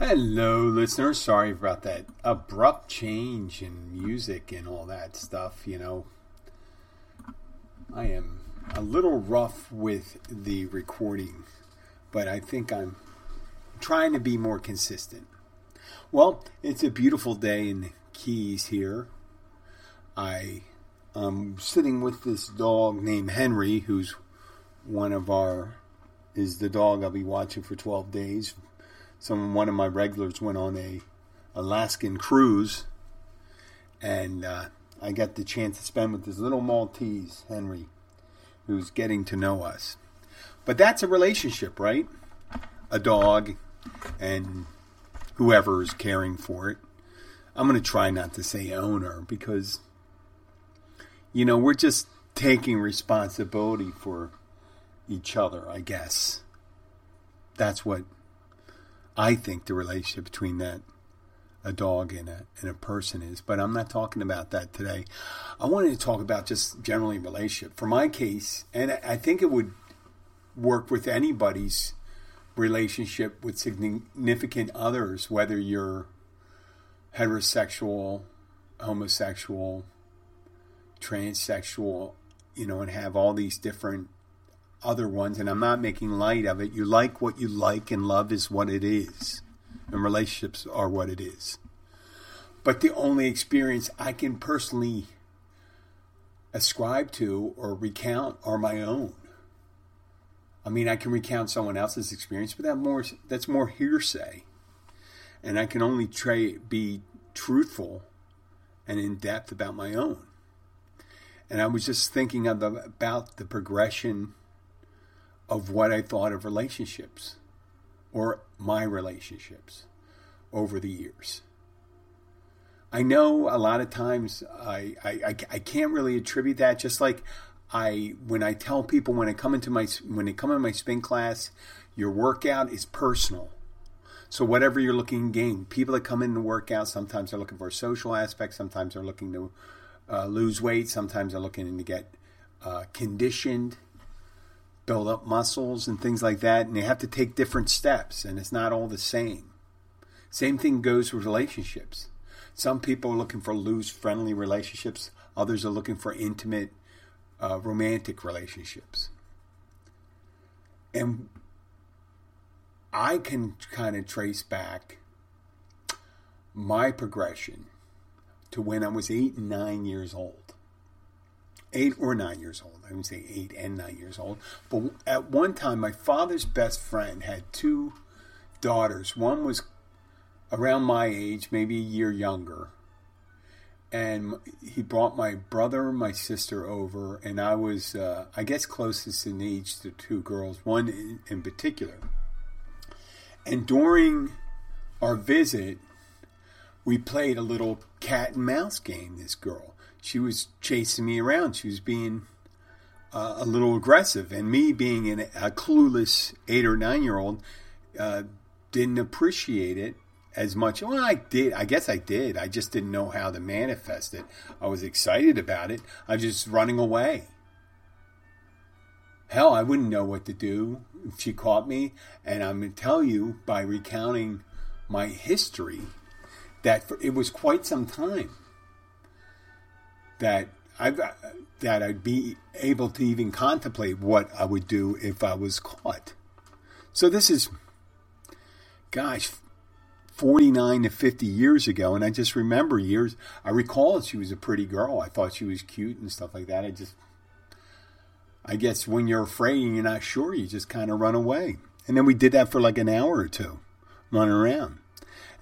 Hello, listeners. Sorry about that abrupt change in music and all that stuff. You know, I am a little rough with the recording, but I think I'm trying to be more consistent. Well, it's a beautiful day in Keys here. I am sitting with this dog named Henry, who's one of our is the dog I'll be watching for 12 days some one of my regulars went on a Alaskan cruise, and uh, I got the chance to spend with this little Maltese Henry, who's getting to know us. But that's a relationship, right? A dog and whoever is caring for it. I'm going to try not to say owner because, you know, we're just taking responsibility for each other, I guess. That's what I think the relationship between that a dog and a and a person is. But I'm not talking about that today. I wanted to talk about just generally relationship. For my case, and I think it would work with anybody's relationship with significant others, whether you're heterosexual, homosexual, transsexual, you know, and have all these different other ones, and I'm not making light of it. You like what you like, and love is what it is, and relationships are what it is. But the only experience I can personally ascribe to or recount are my own. I mean, I can recount someone else's experience, but that more that's more hearsay, and I can only try be truthful and in depth about my own. And I was just thinking of the, about the progression of what I thought of relationships or my relationships over the years. I know a lot of times I, I, I, can't really attribute that. Just like I when I tell people when I come into my when they come in my spin class, your workout is personal. So whatever you're looking to gain, people that come in to work out sometimes they're looking for social aspect, sometimes they're looking to uh, lose weight, sometimes they're looking to get uh, conditioned build up muscles and things like that, and they have to take different steps, and it's not all the same. Same thing goes with relationships. Some people are looking for loose, friendly relationships. Others are looking for intimate, uh, romantic relationships. And I can kind of trace back my progression to when I was eight and nine years old eight or nine years old. I would say eight and nine years old. But at one time, my father's best friend had two daughters. One was around my age, maybe a year younger. And he brought my brother, and my sister over, and I was, uh, I guess, closest in age to two girls, one in, in particular. And during our visit, we played a little cat and mouse game, this girl she was chasing me around. She was being uh, a little aggressive, and me being an, a clueless eight or nine year old uh, didn't appreciate it as much. Well, I did. I guess I did. I just didn't know how to manifest it. I was excited about it. I was just running away. Hell, I wouldn't know what to do if she caught me. And I'm going to tell you by recounting my history that for, it was quite some time that I that I'd be able to even contemplate what I would do if I was caught. So this is, gosh, 49 to 50 years ago. And I just remember years, I recall she was a pretty girl. I thought she was cute and stuff like that. I just, I guess when you're afraid and you're not sure, you just kind of run away. And then we did that for like an hour or two, running around.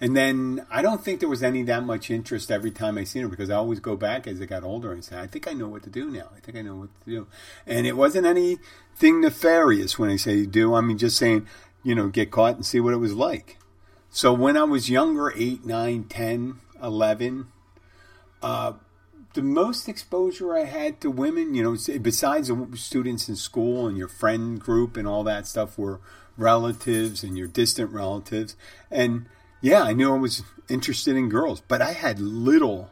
And then I don't think there was any that much interest every time I seen her because I always go back as I got older and say, I think I know what to do now. I think I know what to do. And it wasn't anything nefarious when I say do. I mean, just saying, you know, get caught and see what it was like. So when I was younger, 8, 9, 10, 11, uh, the most exposure I had to women, you know, besides the students in school and your friend group and all that stuff, were relatives and your distant relatives. And yeah, I knew I was interested in girls, but I had little,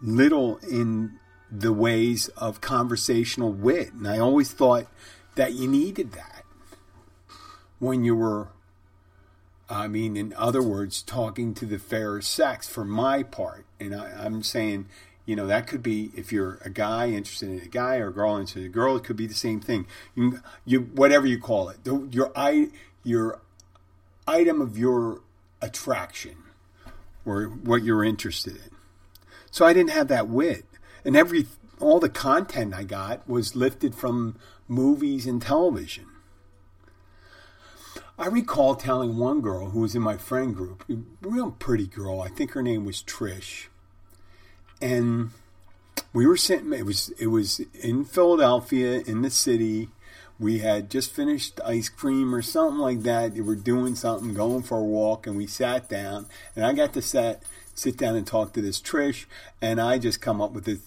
little in the ways of conversational wit. And I always thought that you needed that when you were I mean, in other words, talking to the fairer sex for my part. And I, I'm saying, you know, that could be if you're a guy interested in a guy or a girl interested in a girl, it could be the same thing. You, you whatever you call it, your i your item of your attraction or what you're interested in. So I didn't have that wit, and every all the content I got was lifted from movies and television. I recall telling one girl who was in my friend group, a real pretty girl, I think her name was Trish, and we were sitting. It was it was in Philadelphia, in the city. We had just finished ice cream or something like that. We were doing something, going for a walk, and we sat down. And I got to sit sit down and talk to this Trish, and I just come up with this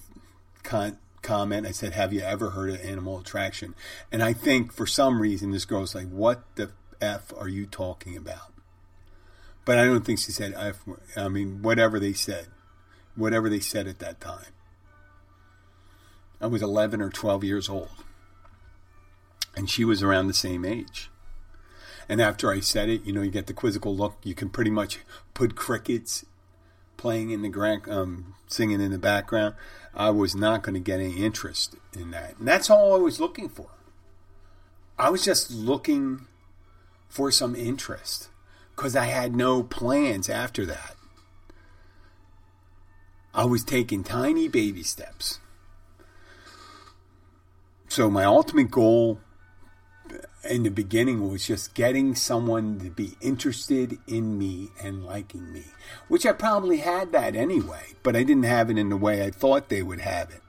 con- comment. I said, "Have you ever heard of animal attraction?" And I think for some reason this girl's like, "What the f are you talking about?" But I don't think she said f. I mean, whatever they said whatever they said at that time. I was 11 or 12 years old. And she was around the same age. And after I said it, you know, you get the quizzical look. You can pretty much put crickets playing in the grand, um, singing in the background. I was not going to get any interest in that. And that's all I was looking for. I was just looking for some interest because I had no plans after that. I was taking tiny baby steps. So my ultimate goal in the beginning was just getting someone to be interested in me and liking me, which I probably had that anyway, but I didn't have it in the way I thought they would have it.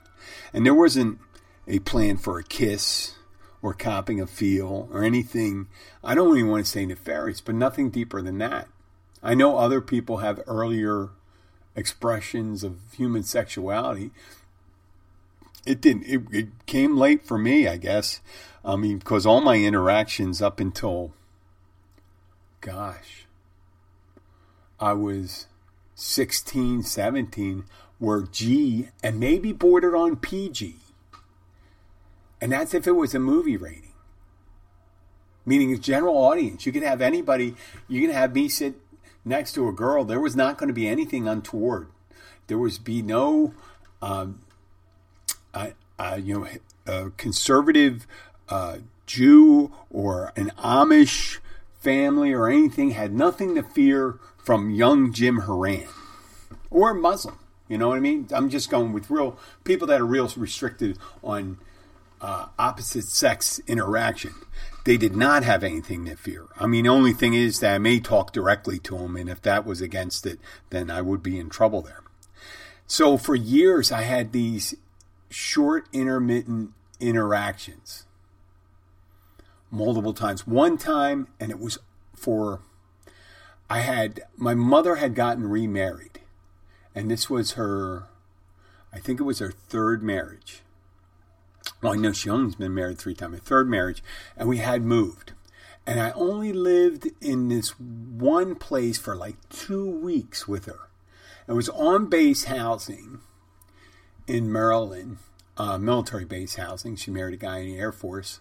And there wasn't a plan for a kiss or copping a feel or anything. I don't even want to say nefarious, but nothing deeper than that. I know other people have earlier expressions of human sexuality. It didn't. It, it came late for me, I guess. I mean, because all my interactions up until, gosh, I was 16, 17 were G and maybe bordered on PG. And that's if it was a movie rating. Meaning a general audience. You could have anybody, you can have me sit next to a girl, there was not going to be anything untoward. There was be no, um, uh, you know, a conservative uh, Jew or an Amish family or anything had nothing to fear from young Jim Horan or Muslim. You know what I mean? I'm just going with real people that are real restricted on uh, opposite sex interaction. They did not have anything to fear. I mean, the only thing is that I may talk directly to them, and if that was against it, then I would be in trouble there. So for years, I had these short, intermittent interactions multiple times. One time, and it was for, I had, my mother had gotten remarried, and this was her, I think it was her third marriage well, I know she only's been married three times, a third marriage, and we had moved. And I only lived in this one place for like two weeks with her. It was on base housing in Maryland, uh, military base housing. She married a guy in the Air Force.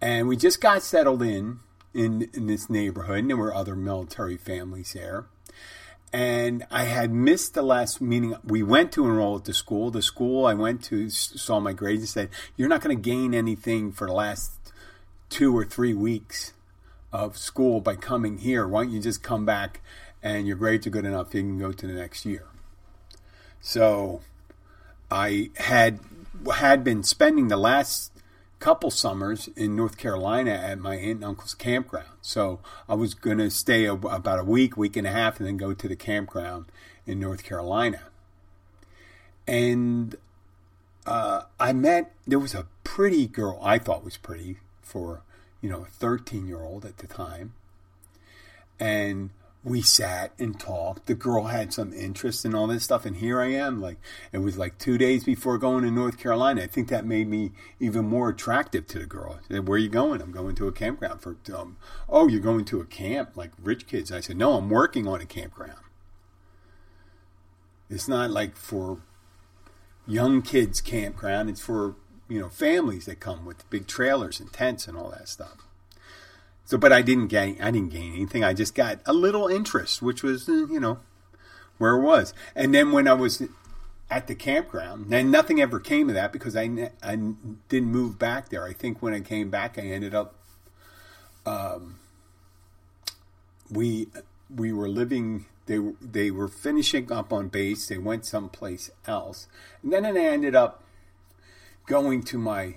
And we just got settled in, in in this neighborhood, and there were other military families there and I had missed the last meeting. We went to enroll at the school. The school I went to saw my grades and said, "You're not going to gain anything for the last two or three weeks of school by coming here. Why don't you just come back and your grades are good enough? You can go to the next year." So I had had been spending the last couple summers in North Carolina at my aunt and uncle's campground. So I was going to stay a, about a week, week and a half, and then go to the campground in North Carolina. And uh, I met, there was a pretty girl, I thought was pretty for, you know, a 13 year old at the time. And we sat and talked. The girl had some interest in all this stuff, and here I am. Like it was like two days before going to North Carolina. I think that made me even more attractive to the girl. Said, "Where are you going?" I'm going to a campground for. Um, oh, you're going to a camp like rich kids? I said, "No, I'm working on a campground. It's not like for young kids campground. It's for you know families that come with big trailers and tents and all that stuff." So, but I didn't gain. I didn't gain anything. I just got a little interest, which was, uh, you know, where it was. And then when I was at the campground, and nothing ever came of that because I, I didn't move back there. I think when I came back, I ended up. Um, we we were living. They they were finishing up on base. They went someplace else, and then I ended up going to my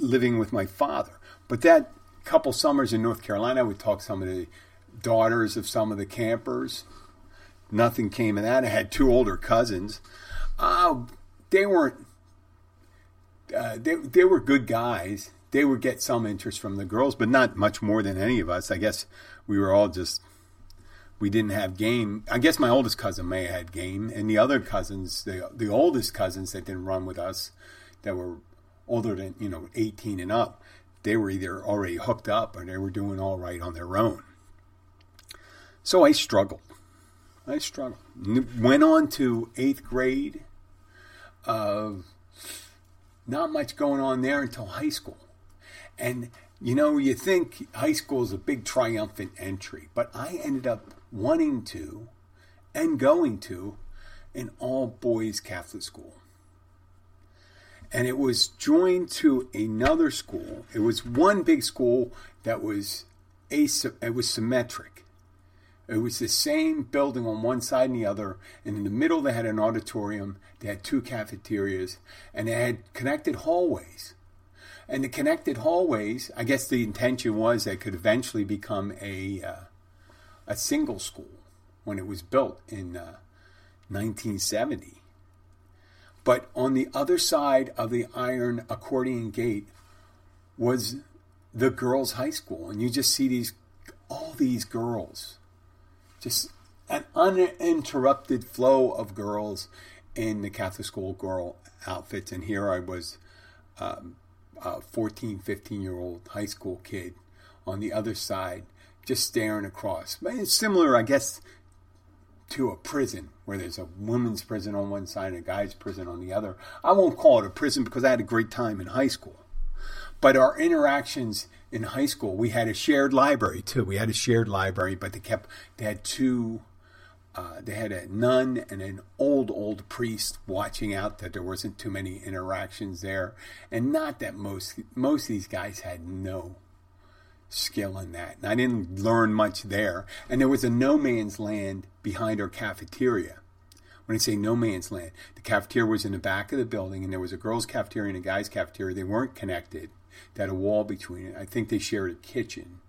living with my father. But that couple summers in North Carolina, we talked to some of the daughters of some of the campers. Nothing came of that. I had two older cousins. Uh, they weren't. Uh, they they were good guys. They would get some interest from the girls, but not much more than any of us. I guess we were all just we didn't have game. I guess my oldest cousin may have had game, and the other cousins, the the oldest cousins that didn't run with us, that were older than you know 18 and up, they were either already hooked up or they were doing all right on their own. So I struggled. I struggled. Went on to eighth grade. Uh, not much going on there until high school. And you know, you think high school is a big triumphant entry, but I ended up wanting to and going to an all boys Catholic school. And it was joined to another school. It was one big school that was as- it was symmetric. It was the same building on one side and the other, and in the middle they had an auditorium, they had two cafeterias, and they had connected hallways. And the connected hallways, I guess the intention was that could eventually become a uh, a single school when it was built in uh, 1970. But on the other side of the iron accordion gate was the girls' high school, and you just see these all these girls, just an uninterrupted flow of girls in the Catholic school girl outfits. And here I was. Um, a 14, 15 year old high school kid on the other side just staring across. Similar, I guess, to a prison where there's a women's prison on one side and a guy's prison on the other. I won't call it a prison because I had a great time in high school. But our interactions in high school, we had a shared library too. We had a shared library, but they kept they had two uh, they had a nun and an old, old priest watching out that there wasn't too many interactions there. And not that most, most of these guys had no skill in that. And I didn't learn much there. And there was a no man's land behind our cafeteria. When I say no man's land, the cafeteria was in the back of the building, and there was a girls' cafeteria and a guys' cafeteria. They weren't connected. They had a wall between it. I think they shared a kitchen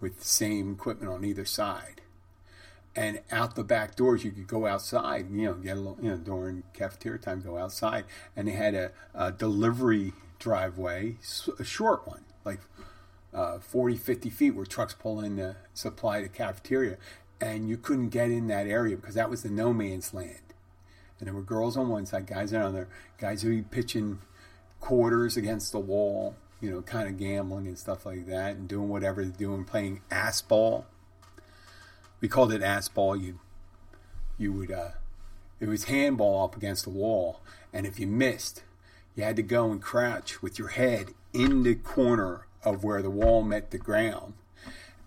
with the same equipment on either side and out the back doors you could go outside you know get a little you know during cafeteria time go outside and they had a, a delivery driveway a short one like uh, 40 50 feet where trucks pull in to supply the cafeteria and you couldn't get in that area because that was the no man's land and there were girls on one side guys on the other guys who be pitching quarters against the wall you know kind of gambling and stuff like that and doing whatever they're doing playing ass ball we called it ass ball. You you would uh, it was handball up against the wall, and if you missed, you had to go and crouch with your head in the corner of where the wall met the ground,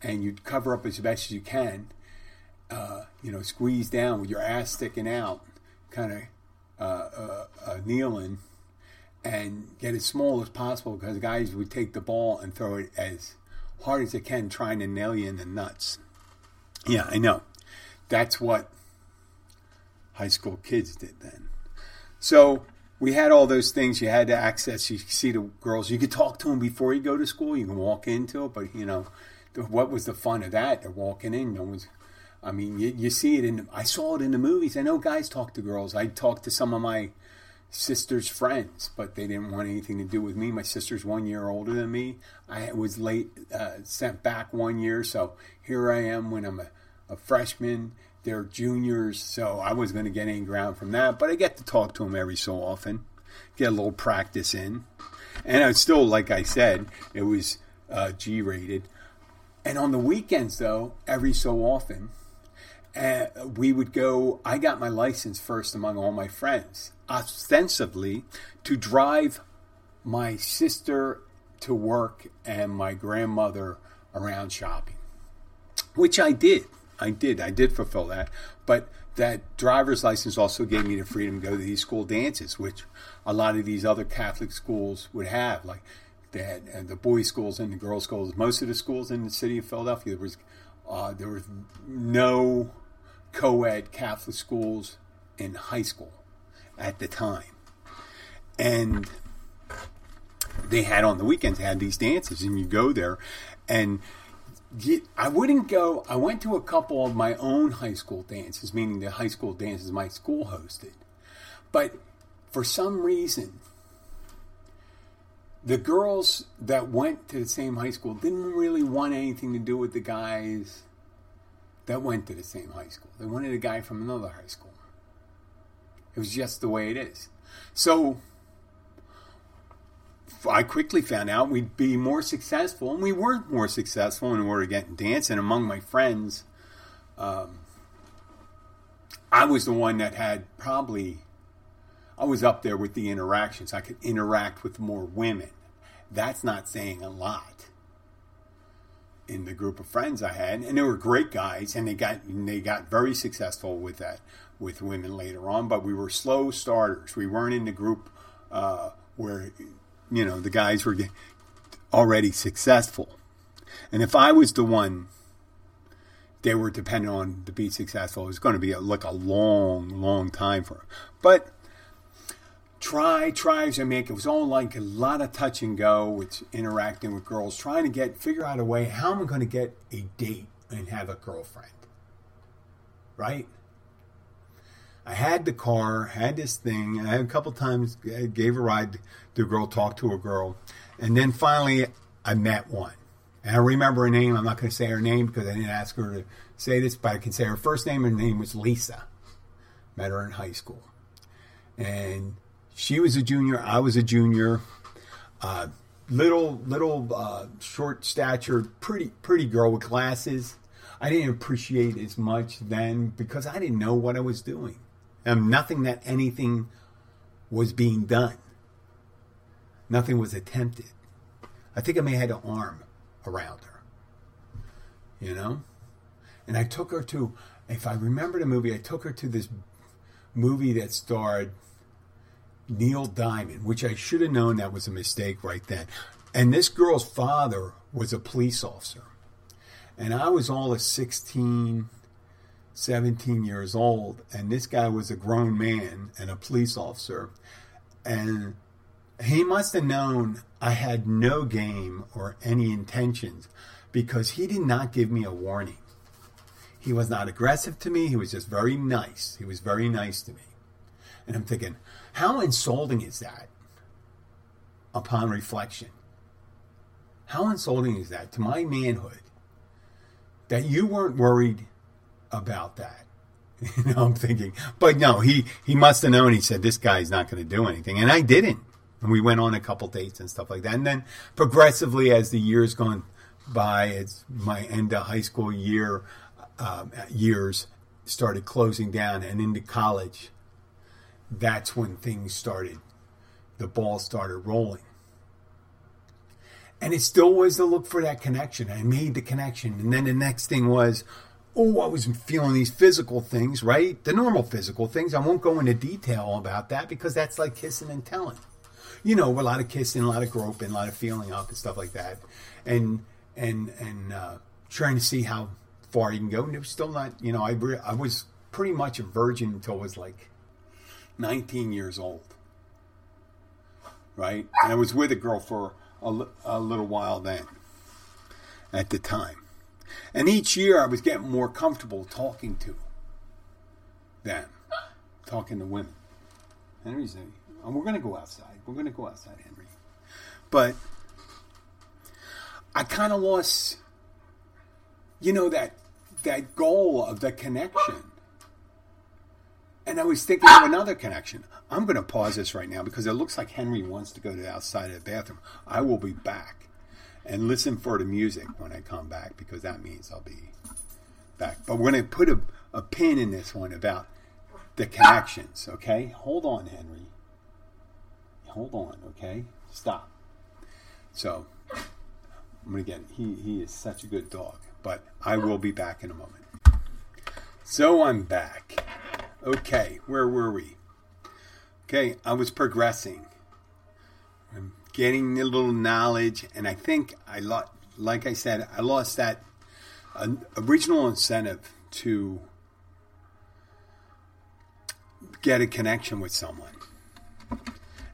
and you'd cover up as best as you can. Uh, you know, squeeze down with your ass sticking out, kind of uh, uh, uh, kneeling, and get as small as possible because guys would take the ball and throw it as hard as they can, trying to nail you in the nuts. Yeah, I know. That's what high school kids did then. So we had all those things. You had to access. You see the girls. You could talk to them before you go to school. You can walk into it, but you know, what was the fun of that? They're walking in. No one's. I mean, you, you see it in. I saw it in the movies. I know guys talk to girls. I talked to some of my sister's friends, but they didn't want anything to do with me. My sister's one year older than me. I was late, uh, sent back one year, so here I am when I'm a, a freshman. They're juniors, so I wasn't going to get any ground from that, but I get to talk to them every so often, get a little practice in. And I still, like I said, it was uh, G rated. And on the weekends, though, every so often, uh, we would go. I got my license first among all my friends, ostensibly to drive my sister to work and my grandmother around shopping, which I did. I did. I did fulfill that. But that driver's license also gave me the freedom to go to these school dances, which a lot of these other Catholic schools would have. Like had and the boys' schools and the girls' schools. Most of the schools in the city of Philadelphia, there was uh, there was no co-ed Catholic schools in high school at the time, and they had on the weekends had these dances, and you go there, and I wouldn't go. I went to a couple of my own high school dances, meaning the high school dances my school hosted, but for some reason, the girls that went to the same high school didn't really want anything to do with the guys that went to the same high school. They wanted a guy from another high school. It was just the way it is. So I quickly found out we'd be more successful, and we were more successful in order to get dancing among my friends. Um, I was the one that had probably, I was up there with the interactions. I could interact with more women. That's not saying a lot in the group of friends I had, and they were great guys, and they got they got very successful with that with women later on. But we were slow starters. We weren't in the group uh, where you know the guys were already successful, and if I was the one they were dependent on to be successful, it was going to be a, like a long, long time for them. But try, as I make, it was all like a lot of touch and go with interacting with girls, trying to get, figure out a way, how am I going to get a date and have a girlfriend? Right? I had the car, had this thing, I had a couple times, I gave a ride to a girl, talked to a girl, and then finally I met one. And I remember her name. I'm not going to say her name because I didn't ask her to say this, but I can say her first name. Her name was Lisa. Met her in high school. And she was a junior. I was a junior. Uh, little, little, uh, short statured, pretty, pretty girl with glasses. I didn't appreciate as much then because I didn't know what I was doing. And nothing that anything was being done. Nothing was attempted. I think I may have had an arm around her. You know? And I took her to, if I remember the movie, I took her to this movie that starred Neil Diamond, which I should have known that was a mistake right then. And this girl's father was a police officer. And I was all of 16, 17 years old. And this guy was a grown man and a police officer. And he must have known I had no game or any intentions because he did not give me a warning. He was not aggressive to me. He was just very nice. He was very nice to me. And I'm thinking, how insulting is that upon reflection? How insulting is that to my manhood that you weren't worried about that? You know, I'm thinking, but no, he, he must have known. He said, this guy's not going to do anything. And I didn't. And we went on a couple dates and stuff like that. And then progressively, as the years gone by, it's my end of high school year, um, years started closing down and into college that's when things started, the ball started rolling. And it still was to look for that connection. I made the connection. And then the next thing was, oh, I was feeling these physical things, right? The normal physical things. I won't go into detail about that because that's like kissing and telling. You know, a lot of kissing, a lot of groping, a lot of feeling up and stuff like that. And, and, and, uh, trying to see how far you can go. And it was still not, you know, I, I was pretty much a virgin until I was like 19 years old. Right? And I was with a girl for a, a little while then, at the time. And each year I was getting more comfortable talking to them, talking to women. Henry's oh, we're going to go outside. We're going to go outside, Henry. But I kind of lost, you know, that that goal of the connection. And I was thinking of another connection. I'm going to pause this right now because it looks like Henry wants to go to the outside of the bathroom. I will be back and listen for the music when I come back because that means I'll be back. But we're going to put a, a pin in this one about the connections, okay? Hold on, Henry. Hold on, okay? Stop. So, I'm gonna get. He he is such a good dog. But I will be back in a moment. So I'm back. Okay, where were we? Okay, I was progressing. Getting a little knowledge, and I think I lost. Like I said, I lost that uh, original incentive to get a connection with someone.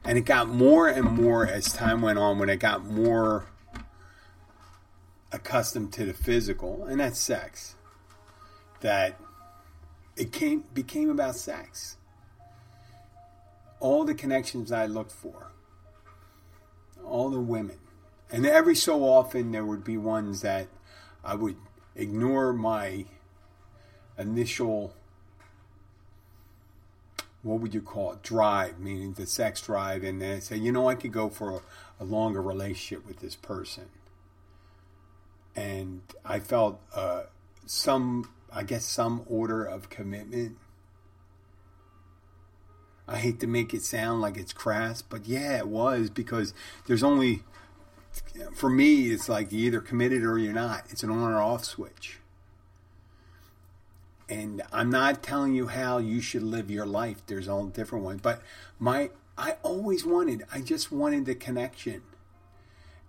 And it got more and more as time went on when I got more accustomed to the physical, and that's sex, that it came became about sex. All the connections I looked for, all the women. And every so often there would be ones that I would ignore my initial what would you call it drive meaning the sex drive and then I say you know i could go for a, a longer relationship with this person and i felt uh, some i guess some order of commitment i hate to make it sound like it's crass but yeah it was because there's only for me it's like you either committed or you're not it's an on or off switch and I'm not telling you how you should live your life. There's all different ones, but my I always wanted. I just wanted the connection,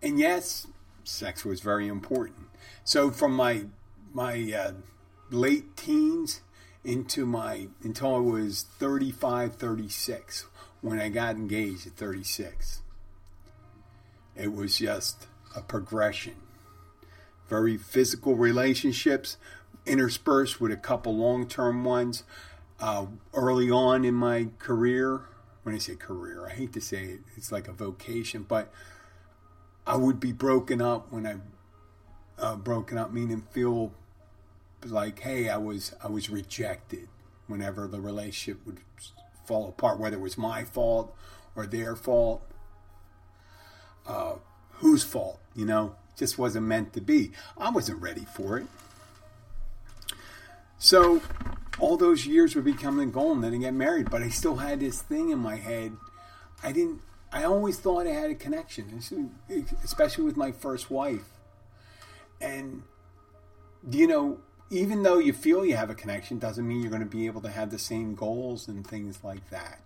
and yes, sex was very important. So from my my uh, late teens into my until I was 35, 36 when I got engaged at 36. It was just a progression. Very physical relationships, interspersed with a couple long term ones. Uh, early on in my career, when I say career, I hate to say it, it's like a vocation, but I would be broken up when I uh, broken up, meaning feel like, hey, I was I was rejected whenever the relationship would fall apart, whether it was my fault or their fault. Uh, whose fault? You know, just wasn't meant to be. I wasn't ready for it. So all those years were becoming golden. Then I get married, but I still had this thing in my head. I didn't. I always thought I had a connection, especially with my first wife. And you know, even though you feel you have a connection, doesn't mean you're going to be able to have the same goals and things like that.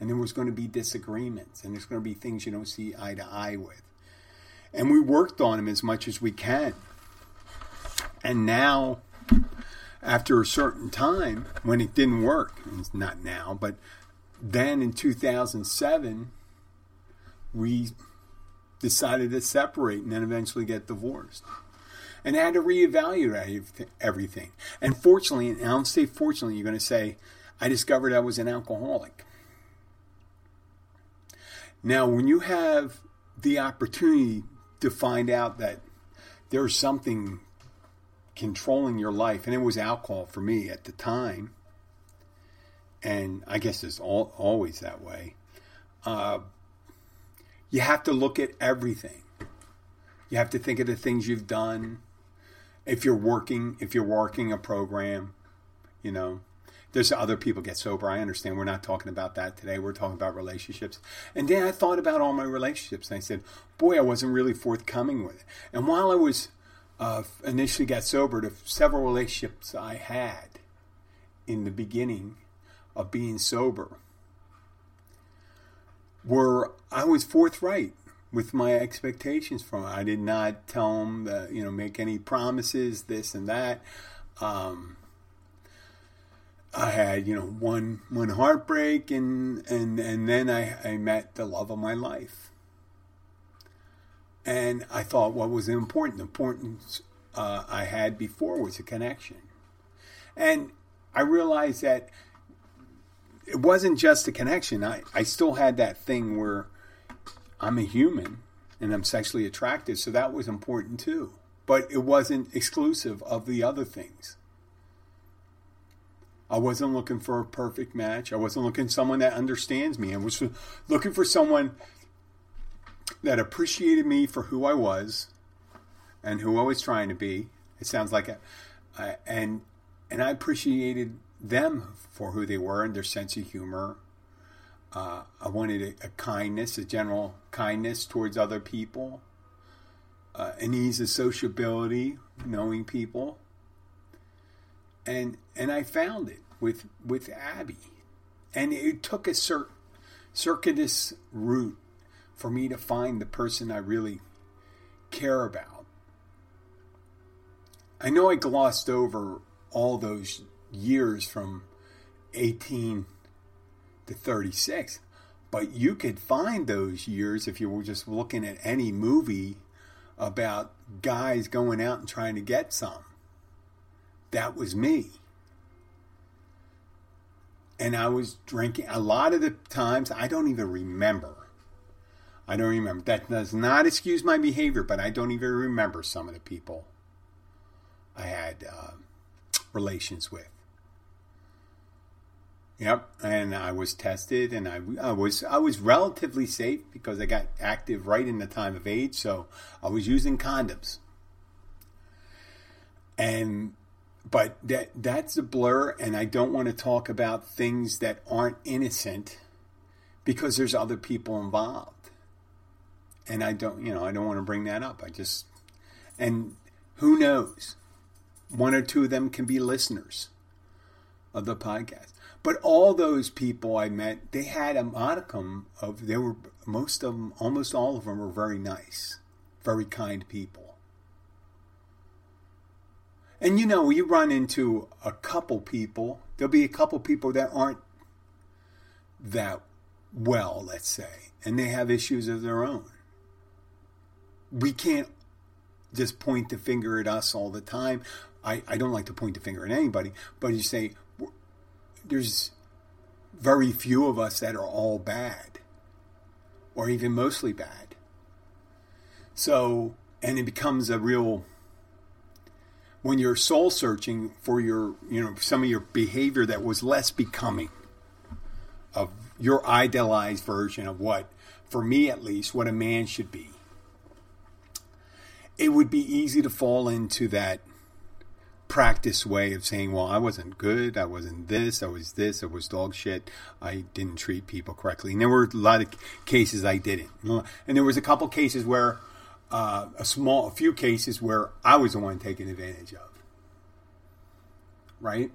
And there was going to be disagreements, and there's going to be things you don't see eye to eye with. And we worked on them as much as we can. And now after a certain time, when it didn't work, not now, but then in 2007, we decided to separate and then eventually get divorced. And had to reevaluate everything. And fortunately, and I'll say fortunately, you're going to say, I discovered I was an alcoholic. Now, when you have the opportunity to find out that there's something controlling your life, and it was alcohol for me at the time, and I guess it's all, always that way. Uh, you have to look at everything. You have to think of the things you've done. If you're working, if you're working a program, you know, there's other people get sober. I understand. We're not talking about that today. We're talking about relationships. And then I thought about all my relationships, and I said, "Boy, I wasn't really forthcoming with it." And while I was uh, initially got sober to several relationships I had in the beginning of being sober were I was forthright with my expectations from it. I did not tell them that you know make any promises this and that. Um, I had you know one one heartbreak and and and then I, I met the love of my life and I thought what was important, the importance uh, I had before was a connection. And I realized that it wasn't just a connection. I, I still had that thing where I'm a human and I'm sexually attracted, so that was important too. But it wasn't exclusive of the other things. I wasn't looking for a perfect match. I wasn't looking someone that understands me. I was looking for someone that appreciated me for who I was and who I was trying to be. It sounds like uh, and and I appreciated them for who they were and their sense of humor. Uh, I wanted a, a, kindness, a general kindness towards other people. uh, an ease of sociability, knowing people, and and I found it with with Abby, and it took a cir- circuitous route for me to find the person I really care about. I know I glossed over all those years from 18 to 36, but you could find those years if you were just looking at any movie about guys going out and trying to get some. That was me. And I was drinking a lot of the times, I don't even remember. I don't remember. That does not excuse my behavior, but I don't even remember some of the people I had uh, relations with. Yep, and I was tested, and I, I was I was relatively safe because I got active right in the time of AIDS, so I was using condoms. And but that that's a blur, and I don't want to talk about things that aren't innocent because there's other people involved, and I don't you know I don't want to bring that up. I just and who knows, one or two of them can be listeners of the podcast but all those people I met, they had a modicum of, they were, most of them, almost all of them were very nice, very kind people. And you know, you run into a couple people, there'll be a couple people that aren't that well, let's say, and they have issues of their own. We can't just point the finger at us all the time. I, I don't like to point the finger at anybody, but you say, there's very few of us that are all bad or even mostly bad. So, and it becomes a real when you're soul searching for your, you know, some of your behavior that was less becoming of your idealized version of what, for me at least, what a man should be. It would be easy to fall into that practice way of saying, well, I wasn't good, I wasn't this, I was this, I was dog shit, I didn't treat people correctly. And there were a lot of cases I didn't. And there was a couple cases where, uh, a small, a few cases where I was the one taken advantage of. Right?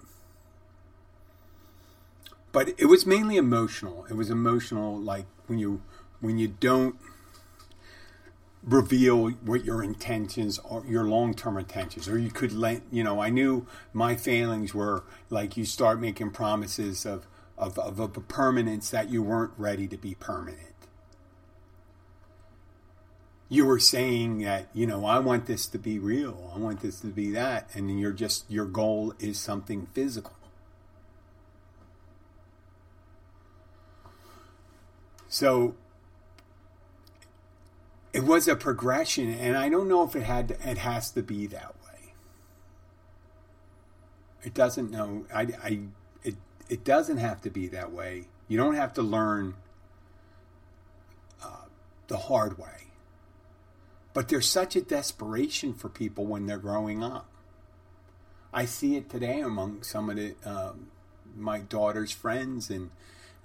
But it was mainly emotional. It was emotional, like when you when you don't reveal what your intentions are, your long term intentions. Or you could let, you know, I knew my failings were like you start making promises of, of, of, of a permanence that you weren't ready to be permanent. You were saying that, you know, I want this to be real, I want this to be that, and you're just, your goal is something physical. So it was a progression, and I don't know if it had to, it has to be that way. It doesn't know. I, I it it doesn't have to be that way. You don't have to learn uh, the hard way. But there's such a desperation for people when they're growing up. I see it today among some of the um, my daughter's friends and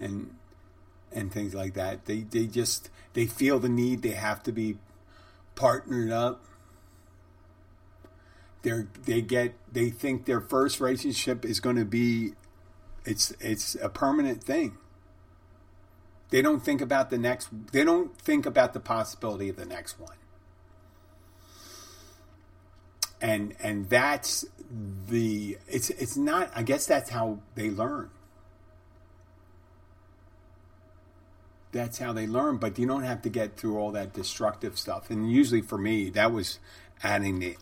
and and things like that. They they just they feel the need. They have to be partnered up. They they get they think their first relationship is going to be it's it's a permanent thing. They don't think about the next. They don't think about the possibility of the next one. And and that's the it's it's not. I guess that's how they learn. That's how they learn. But you don't have to get through all that destructive stuff. And usually for me, that was adding the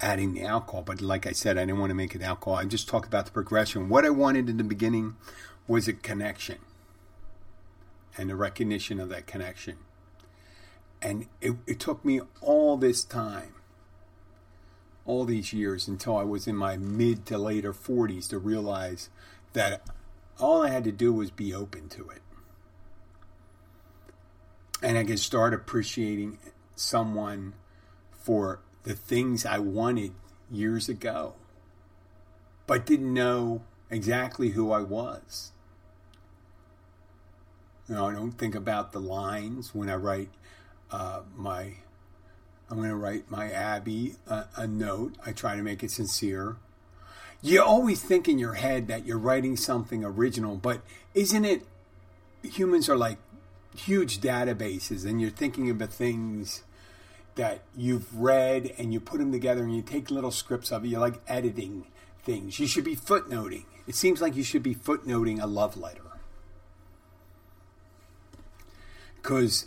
adding the alcohol. But like I said, I didn't want to make it alcohol. I just talked about the progression. What I wanted in the beginning was a connection and the recognition of that connection. And it, it took me all this time, all these years, until I was in my mid to later 40s to realize that all I had to do was be open to it and I can start appreciating someone for the things I wanted years ago, but didn't know exactly who I was. You know, I don't think about the lines when I write uh, my I'm going to write my Abby a, a note. I try to make it sincere. You always think in your head that you're writing something original, but isn't it? Humans are like huge databases, and you're thinking the things that you've read and you put them together and you take little scripts of it. You're like editing things. You should be footnoting. It seems like you should be footnoting a love letter. Because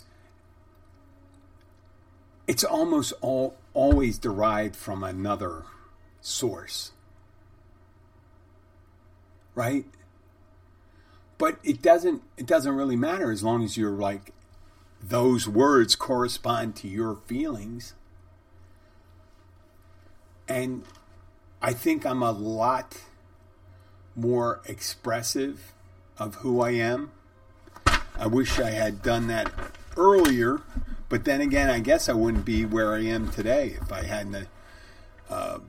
it's almost all always derived from another source. Right? But it doesn't it doesn't really matter as long as you're like those words correspond to your feelings. And I think I'm a lot more expressive of who I am. I wish I had done that earlier, but then again, I guess I wouldn't be where I am today if I hadn't uh,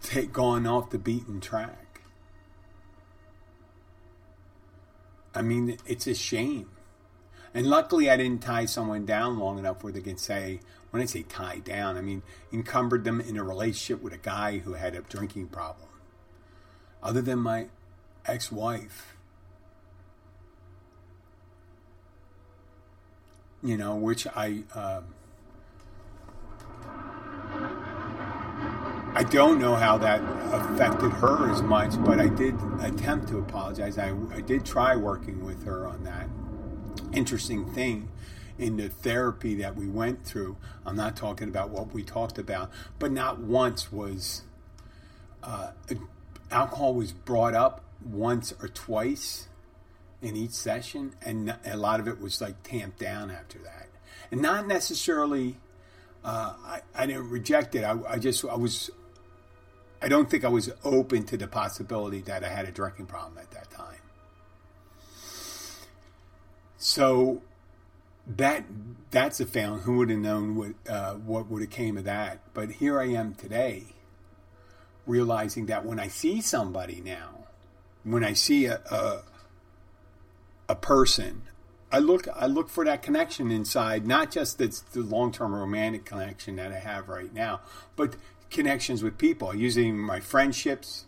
take, gone off the beaten track. I mean, it's a shame. And luckily, I didn't tie someone down long enough where they can say, when I say tie down, I mean encumbered them in a relationship with a guy who had a drinking problem. Other than my ex wife, you know, which I. Uh, I don't know how that affected her as much, but I did attempt to apologize. I, I did try working with her on that interesting thing in the therapy that we went through. I'm not talking about what we talked about, but not once was uh, alcohol was brought up once or twice in each session, and a lot of it was like tamped down after that, and not necessarily. Uh, I, I didn't reject it. I, I just I was. I don't think I was open to the possibility that I had a drinking problem at that time. So that that's a fail. Who would have known what uh, what would have came of that? But here I am today, realizing that when I see somebody now, when I see a a, a person, I look I look for that connection inside, not just the, the long term romantic connection that I have right now, but connections with people, using my friendships,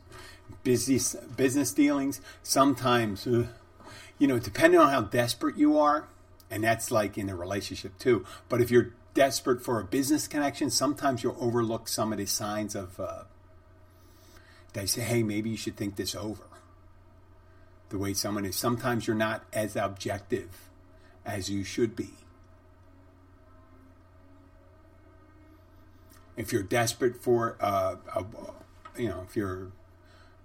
business business dealings. Sometimes. Uh, you know, depending on how desperate you are, and that's like in a relationship too. But if you're desperate for a business connection, sometimes you'll overlook some of the signs of. Uh, they say, "Hey, maybe you should think this over." The way someone is, sometimes you're not as objective as you should be. If you're desperate for, uh, a, you know, if you're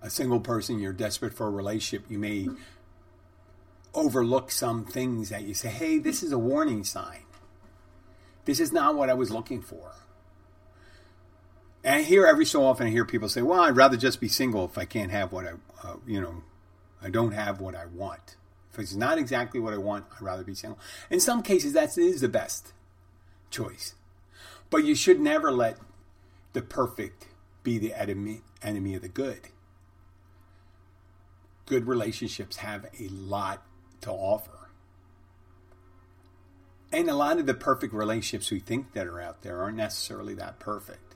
a single person, you're desperate for a relationship, you may overlook some things that you say, hey, this is a warning sign. This is not what I was looking for. And I hear every so often, I hear people say, well, I'd rather just be single if I can't have what I, uh, you know, I don't have what I want. If it's not exactly what I want, I'd rather be single. In some cases, that is the best choice. But you should never let the perfect be the enemy, enemy of the good. Good relationships have a lot to offer. And a lot of the perfect relationships we think that are out there aren't necessarily that perfect.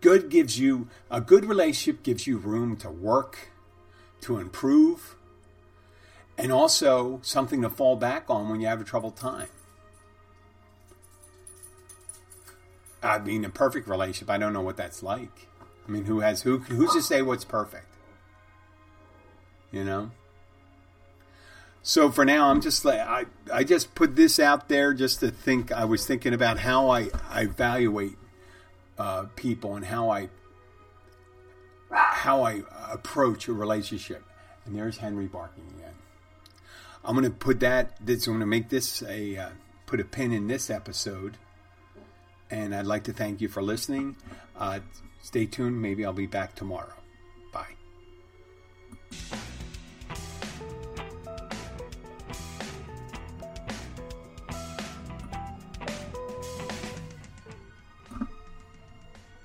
Good gives you a good relationship gives you room to work, to improve, and also something to fall back on when you have a troubled time. I mean, a perfect relationship, I don't know what that's like. I mean, who has who who's to say what's perfect? You know? So for now, I'm just like I, I just put this out there just to think. I was thinking about how I, I evaluate uh, people and how I how I approach a relationship. And there's Henry barking again. I'm going to put that. This, I'm going to make this a uh, put a pin in this episode. And I'd like to thank you for listening. Uh, stay tuned. Maybe I'll be back tomorrow. Bye.